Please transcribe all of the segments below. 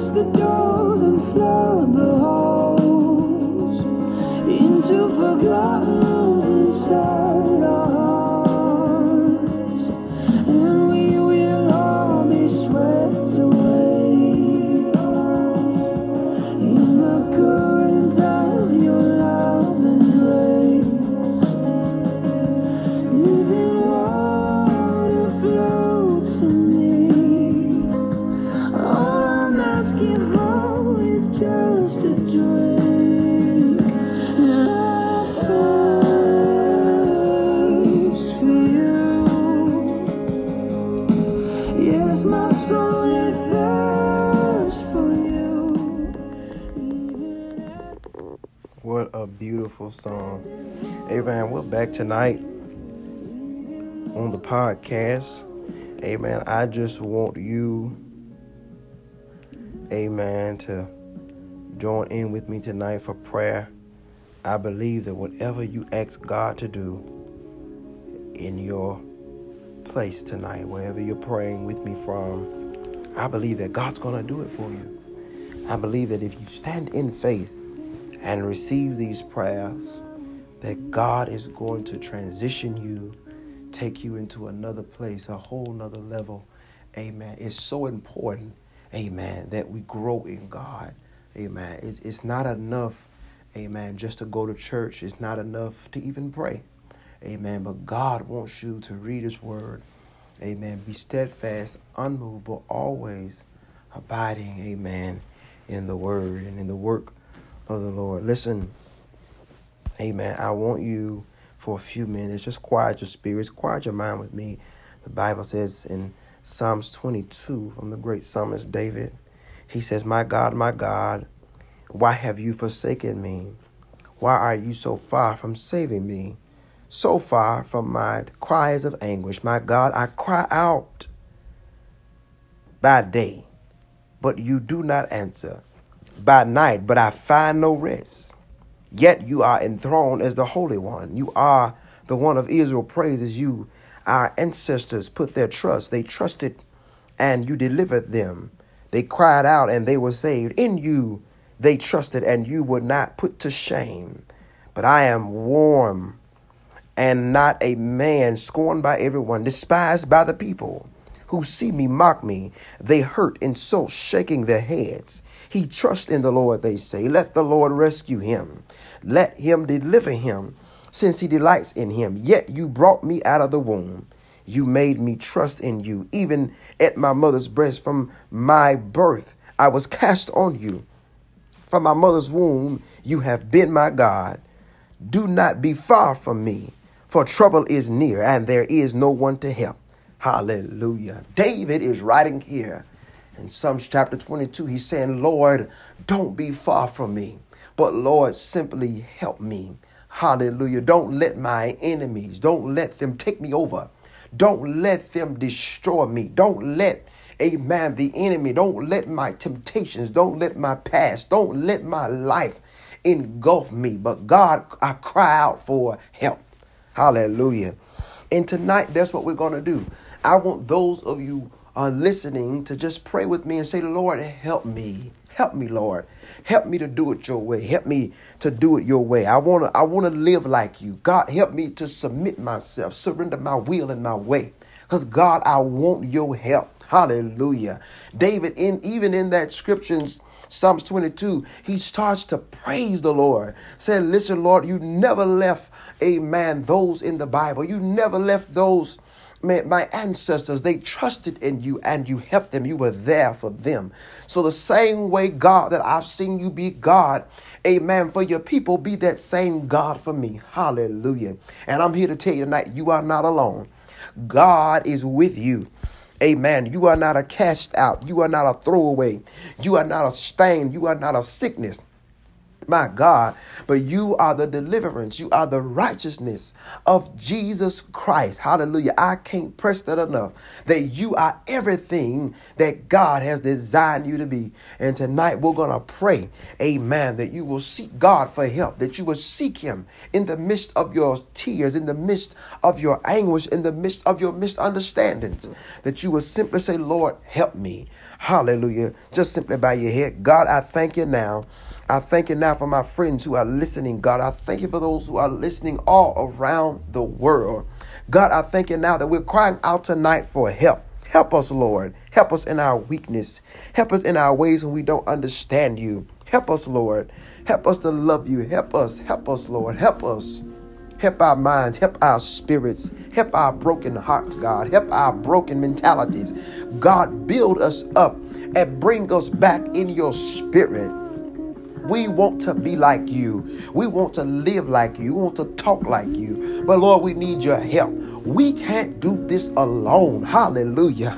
burst the doors and flood the halls into forgotten rooms inside our What a beautiful song. Amen. We're back tonight on the podcast. Amen. I just want you, amen, to join in with me tonight for prayer. I believe that whatever you ask God to do in your place tonight, wherever you're praying with me from, I believe that God's going to do it for you. I believe that if you stand in faith and receive these prayers, that God is going to transition you, take you into another place, a whole nother level. Amen. It's so important, amen, that we grow in God. Amen. It's, it's not enough, amen, just to go to church. It's not enough to even pray. Amen. But God wants you to read His Word. Amen. Be steadfast, unmovable, always abiding, amen, in the Word and in the work of the Lord. Listen, amen. I want you for a few minutes, just quiet your spirits, quiet your mind with me. The Bible says in Psalms 22 from the great psalmist David, he says, My God, my God, why have you forsaken me? Why are you so far from saving me? So far from my cries of anguish. My God, I cry out by day, but you do not answer. By night, but I find no rest. Yet you are enthroned as the Holy One. You are the one of Israel praises you. Our ancestors put their trust. They trusted and you delivered them. They cried out and they were saved. In you they trusted and you were not put to shame. But I am warm and not a man scorned by everyone, despised by the people who see me mock me. They hurt, insult, shaking their heads. He trusts in the Lord, they say. Let the Lord rescue him. Let him deliver him, since he delights in him. Yet you brought me out of the womb. You made me trust in you. Even at my mother's breast, from my birth, I was cast on you. From my mother's womb, you have been my God. Do not be far from me, for trouble is near, and there is no one to help. Hallelujah. David is writing here in Psalms chapter 22. He's saying, Lord, don't be far from me, but Lord, simply help me. Hallelujah. Don't let my enemies, don't let them take me over. Don't let them destroy me. Don't let, amen, the enemy, don't let my temptations, don't let my past, don't let my life engulf me. But God, I cry out for help. Hallelujah. And tonight, that's what we're going to do. I want those of you uh, listening to just pray with me and say, Lord, help me. Help me, Lord. Help me to do it your way. Help me to do it your way. I want to I want to live like you. God, help me to submit myself, surrender my will and my way. Cuz God, I want your help. Hallelujah. David in even in that scripture in Psalms 22, he starts to praise the Lord. Said, "Listen, Lord, you never left a man those in the Bible. You never left those Man, my ancestors, they trusted in you and you helped them. You were there for them. So, the same way, God, that I've seen you be God, amen, for your people, be that same God for me. Hallelujah. And I'm here to tell you tonight, you are not alone. God is with you. Amen. You are not a cast out. You are not a throwaway. You are not a stain. You are not a sickness. My God, but you are the deliverance. You are the righteousness of Jesus Christ. Hallelujah. I can't press that enough that you are everything that God has designed you to be. And tonight we're going to pray, amen, that you will seek God for help, that you will seek Him in the midst of your tears, in the midst of your anguish, in the midst of your misunderstandings, that you will simply say, Lord, help me. Hallelujah. Just simply by your head. God, I thank you now. I thank you now for my friends who are listening, God. I thank you for those who are listening all around the world. God, I thank you now that we're crying out tonight for help. Help us, Lord. Help us in our weakness. Help us in our ways when we don't understand you. Help us, Lord. Help us to love you. Help us. Help us, Lord. Help us. Help our minds, help our spirits, help our broken hearts, God. Help our broken mentalities. God, build us up and bring us back in your spirit. We want to be like you. We want to live like you. We want to talk like you. But Lord, we need your help. We can't do this alone. Hallelujah.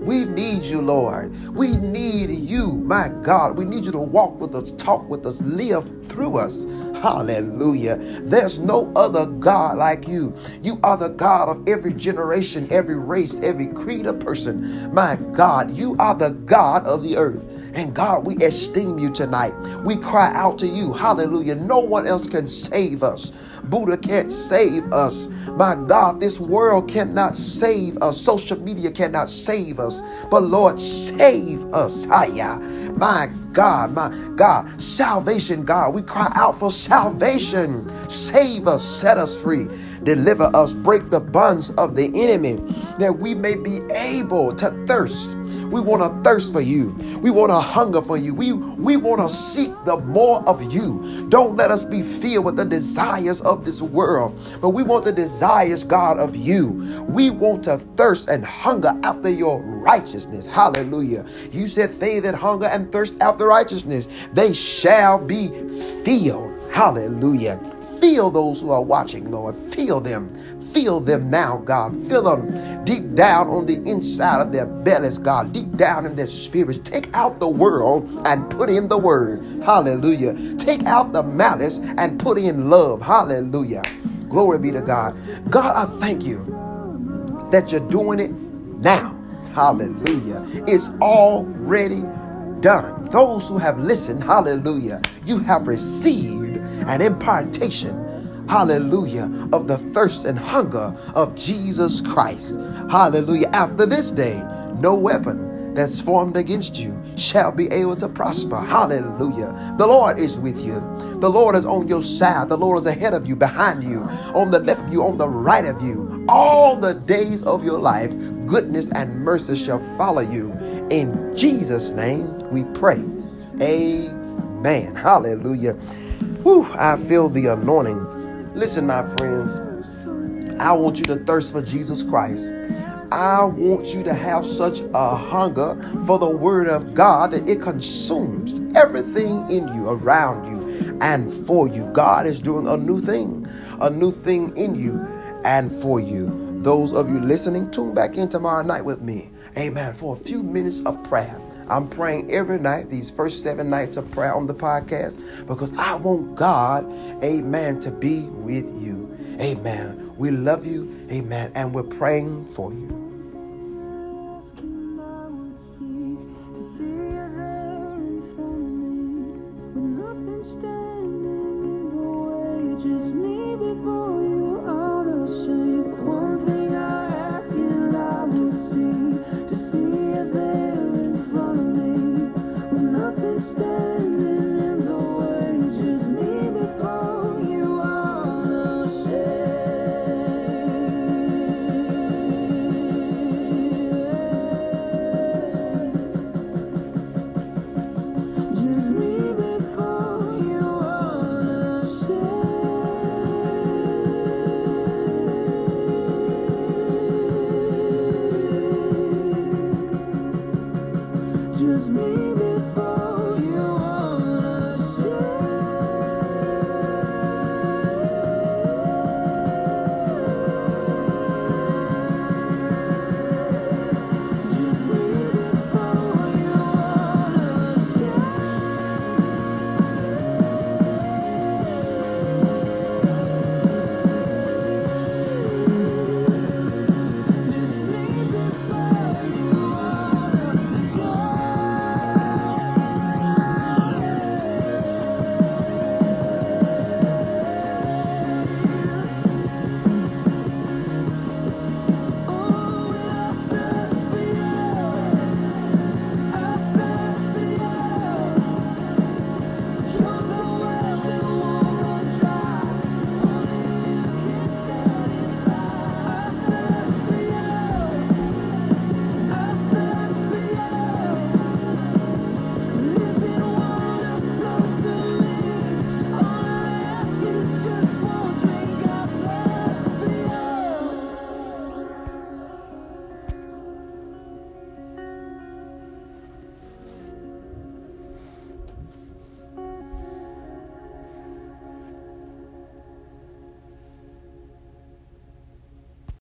We need you, Lord. We need you, my God. We need you to walk with us, talk with us, live through us. Hallelujah. There's no other God like you. You are the God of every generation, every race, every creed of person. My God, you are the God of the earth. And God, we esteem you tonight. We cry out to you. Hallelujah. No one else can save us. Buddha can't save us. My God, this world cannot save us. Social media cannot save us. But Lord, save us. Hiya. My God, my God, salvation, God. We cry out for salvation. Save us, set us free, deliver us, break the bonds of the enemy, that we may be able to thirst we want to thirst for you. We want to hunger for you. We, we want to seek the more of you. Don't let us be filled with the desires of this world, but we want the desires, God, of you. We want to thirst and hunger after your righteousness. Hallelujah. You said, They that hunger and thirst after righteousness, they shall be filled. Hallelujah. Feel those who are watching, Lord. Feel them. Feel them now, God. Feel them deep down on the inside of their bellies, God. Deep down in their spirits. Take out the world and put in the word. Hallelujah. Take out the malice and put in love. Hallelujah. Glory be to God. God, I thank you that you're doing it now. Hallelujah. It's already done. Those who have listened, hallelujah, you have received an impartation hallelujah, of the thirst and hunger of Jesus Christ. Hallelujah. After this day, no weapon that's formed against you shall be able to prosper. Hallelujah. The Lord is with you. The Lord is on your side. The Lord is ahead of you, behind you, on the left of you, on the right of you. All the days of your life, goodness and mercy shall follow you. In Jesus' name we pray. Amen. Hallelujah. Whew, I feel the anointing Listen, my friends, I want you to thirst for Jesus Christ. I want you to have such a hunger for the Word of God that it consumes everything in you, around you, and for you. God is doing a new thing, a new thing in you and for you. Those of you listening, tune back in tomorrow night with me. Amen. For a few minutes of prayer. I'm praying every night, these first seven nights of prayer on the podcast, because I want God, amen, to be with you. Amen. We love you, amen, and we're praying for you.